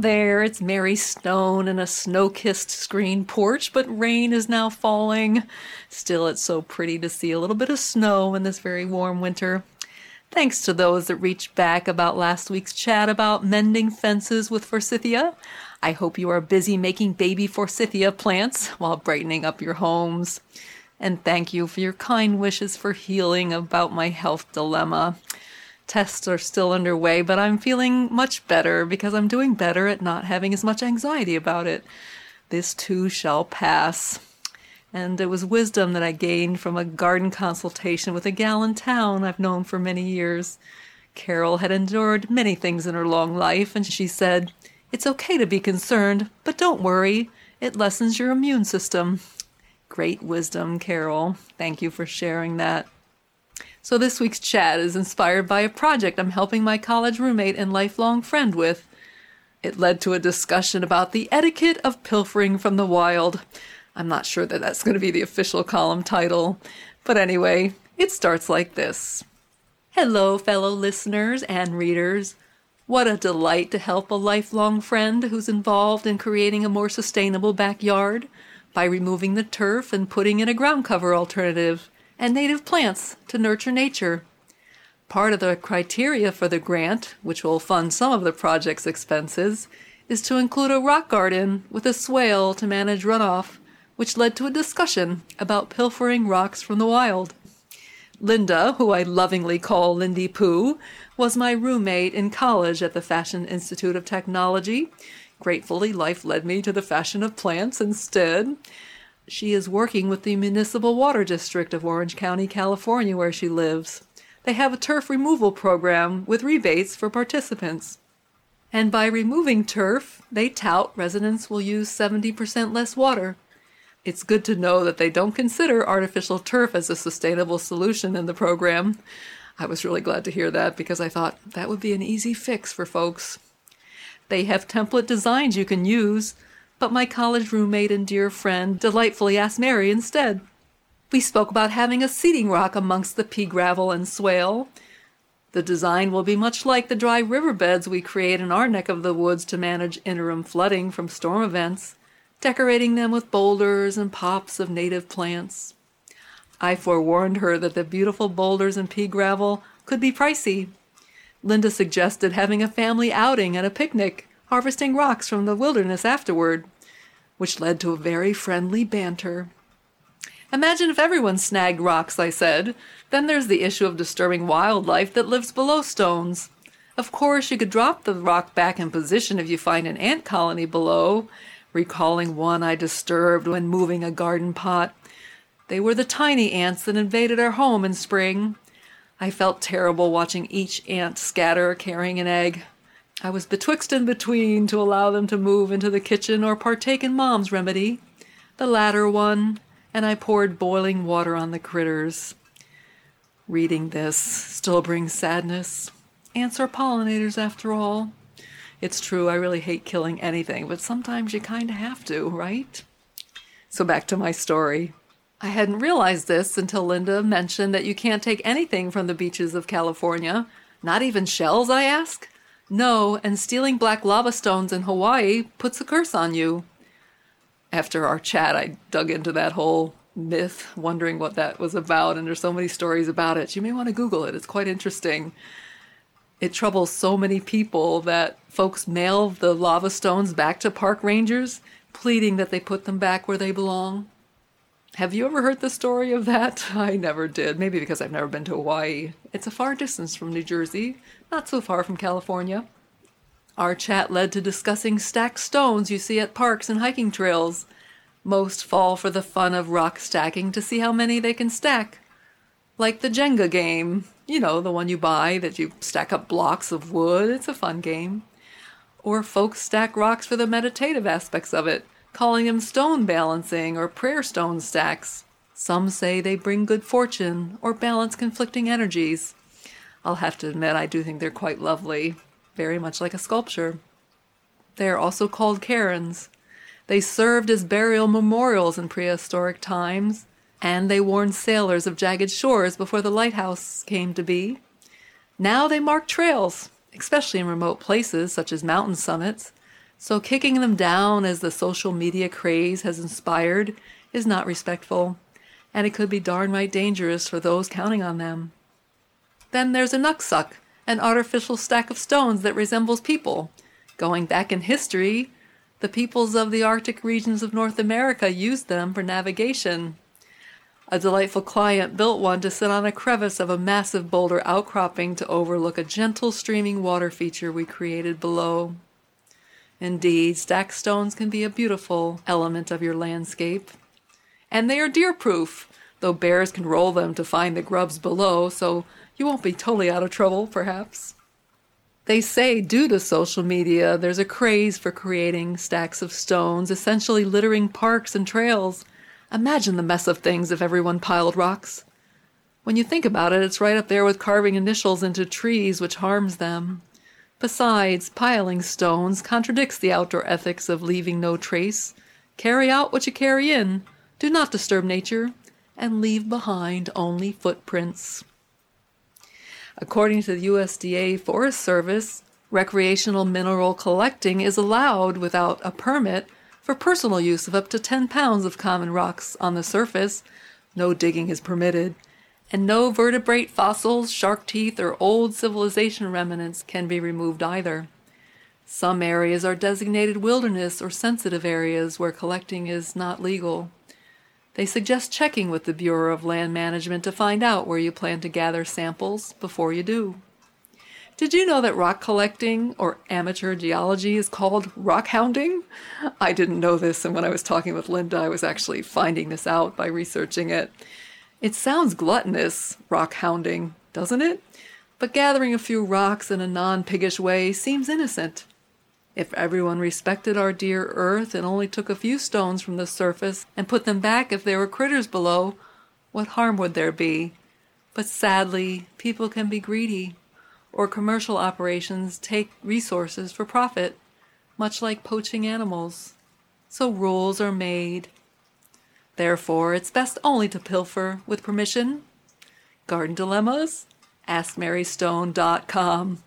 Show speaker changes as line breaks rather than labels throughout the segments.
There, it's Mary Stone in a snow kissed screen porch, but rain is now falling. Still, it's so pretty to see a little bit of snow in this very warm winter. Thanks to those that reached back about last week's chat about mending fences with forsythia. I hope you are busy making baby forsythia plants while brightening up your homes. And thank you for your kind wishes for healing about my health dilemma. Tests are still underway, but I'm feeling much better because I'm doing better at not having as much anxiety about it. This too shall pass. And it was wisdom that I gained from a garden consultation with a gal in town I've known for many years. Carol had endured many things in her long life, and she said, It's okay to be concerned, but don't worry. It lessens your immune system. Great wisdom, Carol. Thank you for sharing that. So, this week's chat is inspired by a project I'm helping my college roommate and lifelong friend with. It led to a discussion about the etiquette of pilfering from the wild. I'm not sure that that's going to be the official column title. But anyway, it starts like this Hello, fellow listeners and readers. What a delight to help a lifelong friend who's involved in creating a more sustainable backyard by removing the turf and putting in a ground cover alternative and native plants to nurture nature. Part of the criteria for the grant, which will fund some of the project's expenses, is to include a rock garden with a swale to manage runoff which led to a discussion about pilfering rocks from the wild. Linda, who I lovingly call Lindy Pooh, was my roommate in college at the Fashion Institute of Technology. Gratefully, life led me to the fashion of plants instead. She is working with the Municipal Water District of Orange County, California, where she lives. They have a turf removal program with rebates for participants. And by removing turf, they tout residents will use 70% less water. It's good to know that they don't consider artificial turf as a sustainable solution in the program. I was really glad to hear that because I thought that would be an easy fix for folks. They have template designs you can use, but my college roommate and dear friend delightfully asked Mary instead. We spoke about having a seating rock amongst the pea gravel and swale. The design will be much like the dry riverbeds we create in our neck of the woods to manage interim flooding from storm events decorating them with boulders and pops of native plants. I forewarned her that the beautiful boulders and pea gravel could be pricey. Linda suggested having a family outing and a picnic, harvesting rocks from the wilderness afterward, which led to a very friendly banter. Imagine if everyone snagged rocks, I said. Then there's the issue of disturbing wildlife that lives below stones. Of course, you could drop the rock back in position if you find an ant colony below, recalling one I disturbed when moving a garden pot. They were the tiny ants that invaded our home in spring. I felt terrible watching each ant scatter carrying an egg. I was betwixt and between to allow them to move into the kitchen or partake in Mom's remedy, the latter one, and I poured boiling water on the critters. Reading this still brings sadness. Ants are pollinators after all. It's true, I really hate killing anything, but sometimes you kind of have to, right? So back to my story. I hadn't realized this until Linda mentioned that you can't take anything from the beaches of California. Not even shells, I ask? No, and stealing black lava stones in Hawaii puts a curse on you. After our chat, I dug into that whole myth, wondering what that was about, and there's so many stories about it. You may want to Google it, it's quite interesting it troubles so many people that folks mail the lava stones back to park rangers, pleading that they put them back where they belong. Have you ever heard the story of that? I never did. Maybe because I've never been to Hawaii. It's a far distance from New Jersey, not so far from California. Our chat led to discussing stacked stones you see at parks and hiking trails. Most fall for the fun of rock stacking to see how many they can stack. Like the Jenga game, you know, the one you buy that you stack up blocks of wood. It's a fun game. Or folks stack rocks for the meditative aspects of it, calling them stone balancing or prayer stone stacks. Some say they bring good fortune or balance conflicting energies. I'll have to admit, I do think they're quite lovely, very much like a sculpture. They are also called cairns. They served as burial memorials in prehistoric times, and they warned sailors of jagged shores before the lighthouse came to be. Now they mark trails, especially in remote places such as mountain summits. So kicking them down as the social media craze has inspired is not respectful, and it could be darn right dangerous for those counting on them. Then there's an inuksuk, an artificial stack of stones that resembles people. Going back in history, the peoples of the Arctic regions of North America used them for navigation. A delightful client built one to sit on a crevice of a massive boulder outcropping to overlook a gentle streaming water feature we created below. Indeed, stacked stones can be a beautiful element of your landscape. And they are deer proof, though bears can roll them to find the grubs below, so you won't be totally out of trouble, perhaps. They say, due to social media, there's a craze for creating stacks of stones, essentially littering parks and trails Imagine the mess of things if everyone piled rocks. When you think about it, it's right up there with carving initials into trees, which harms them. Besides, piling stones contradicts the outdoor ethics of leaving no trace. Carry out what you carry in, do not disturb nature, and leave behind only footprints. According to the USDA Forest Service, recreational mineral collecting is allowed without a permit for personal use of up to 10 pounds of common rocks on the surface. No digging is permitted, and no vertebrate fossils, shark teeth, or old civilization remnants can be removed either. Some areas are designated wilderness or sensitive areas where collecting is not legal. They suggest checking with the Bureau of Land Management to find out where you plan to gather samples before you do. Did you know that rock collecting or amateur geology is called rock hounding? I didn't know this, and when I was talking with Linda, I was actually finding this out by researching it. It sounds gluttonous, rock hounding, doesn't it? But gathering a few rocks in a non piggish way seems innocent. If everyone respected our dear earth and only took a few stones from the surface and put them back if there were critters below, what harm would there be? But sadly, people can be greedy or commercial operations take resources for profit, much like poaching animals. So rules are made. Therefore, it's best only to pilfer with permission. Garden Dilemmas? AskMaryStone.com.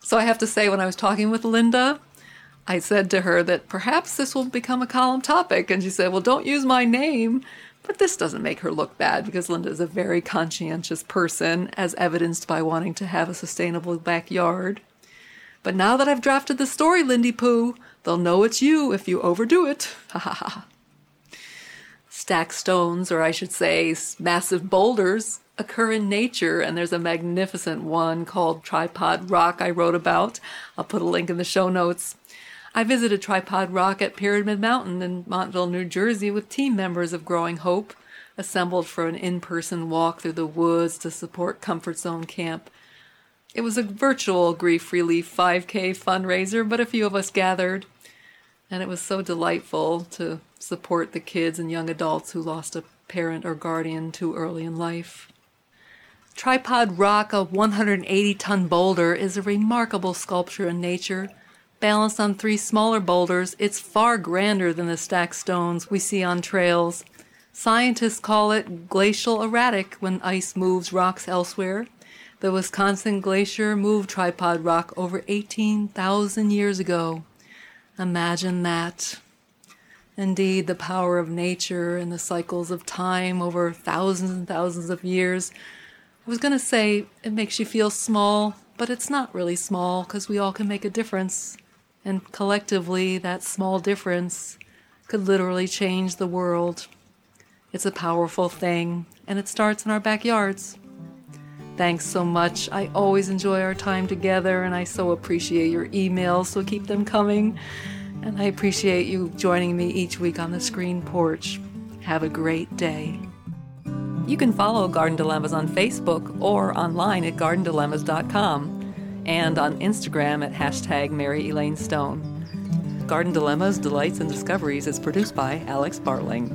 So I have to say, when I was talking with Linda, I said to her that perhaps this will become a column topic. And she said, Well, don't use my name but this doesn't make her look bad because Linda is a very conscientious person, as evidenced by wanting to have a sustainable backyard. But now that I've drafted the story, Lindy Poo, they'll know it's you if you overdo it. Ha ha ha. Stack stones, or I should say, massive boulders, occur in nature, and there's a magnificent one called Tripod Rock I wrote about. I'll put a link in the show notes. I visited Tripod Rock at Pyramid Mountain in Montville, New Jersey, with team members of Growing Hope, assembled for an in person walk through the woods to support Comfort Zone Camp. It was a virtual grief relief 5K fundraiser, but a few of us gathered, and it was so delightful to support the kids and young adults who lost a parent or guardian too early in life. Tripod Rock, a 180 ton boulder, is a remarkable sculpture in nature Balanced on three smaller boulders, it's far grander than the stacked stones we see on trails. Scientists call it glacial erratic when ice moves rocks elsewhere. The Wisconsin Glacier moved tripod rock over 18,000 years ago. Imagine that. Indeed, the power of nature and the cycles of time over thousands and thousands of years. I was going to say it makes you feel small, but it's not really small because we all can make a difference. And collectively, that small difference could literally change the world. It's a powerful thing, and it starts in our backyards. Thanks so much. I always enjoy our time together, and I so appreciate your emails, so keep them coming. And I appreciate you joining me each week on the screen porch. Have a great day. You can follow Garden Dilemmas on Facebook or online at gardendilemmas.com and on Instagram at hashtag Mary Elaine Stone. Garden Dilemmas, Delights, and Discoveries is produced by Alex Bartling.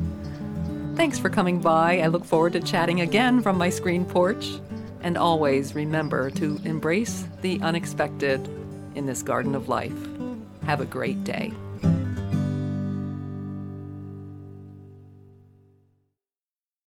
Thanks for coming by. I look forward to chatting again from my screen porch. And always remember to embrace the unexpected in this garden of life. Have a great day.